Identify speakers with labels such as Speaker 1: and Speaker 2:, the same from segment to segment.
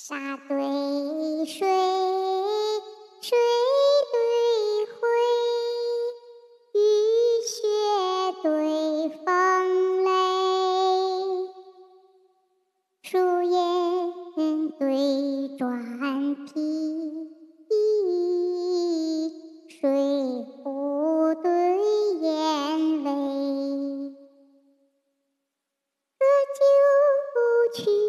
Speaker 1: 沙对水，水对灰，雨雪对风雷，树叶对转皮，水壶对烟尾，喝酒去。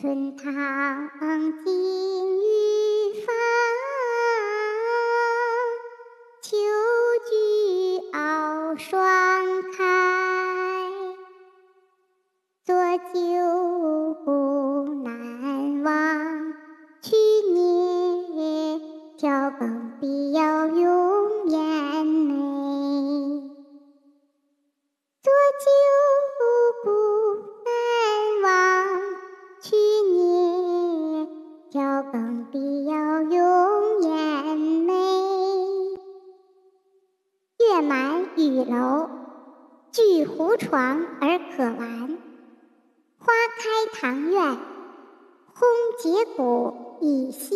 Speaker 1: 春堂金玉芳，秋菊傲霜开。做酒不难忘，去年调羹必要永远美。月满雨楼，巨湖床而可玩。花开堂院，烘结谷以西。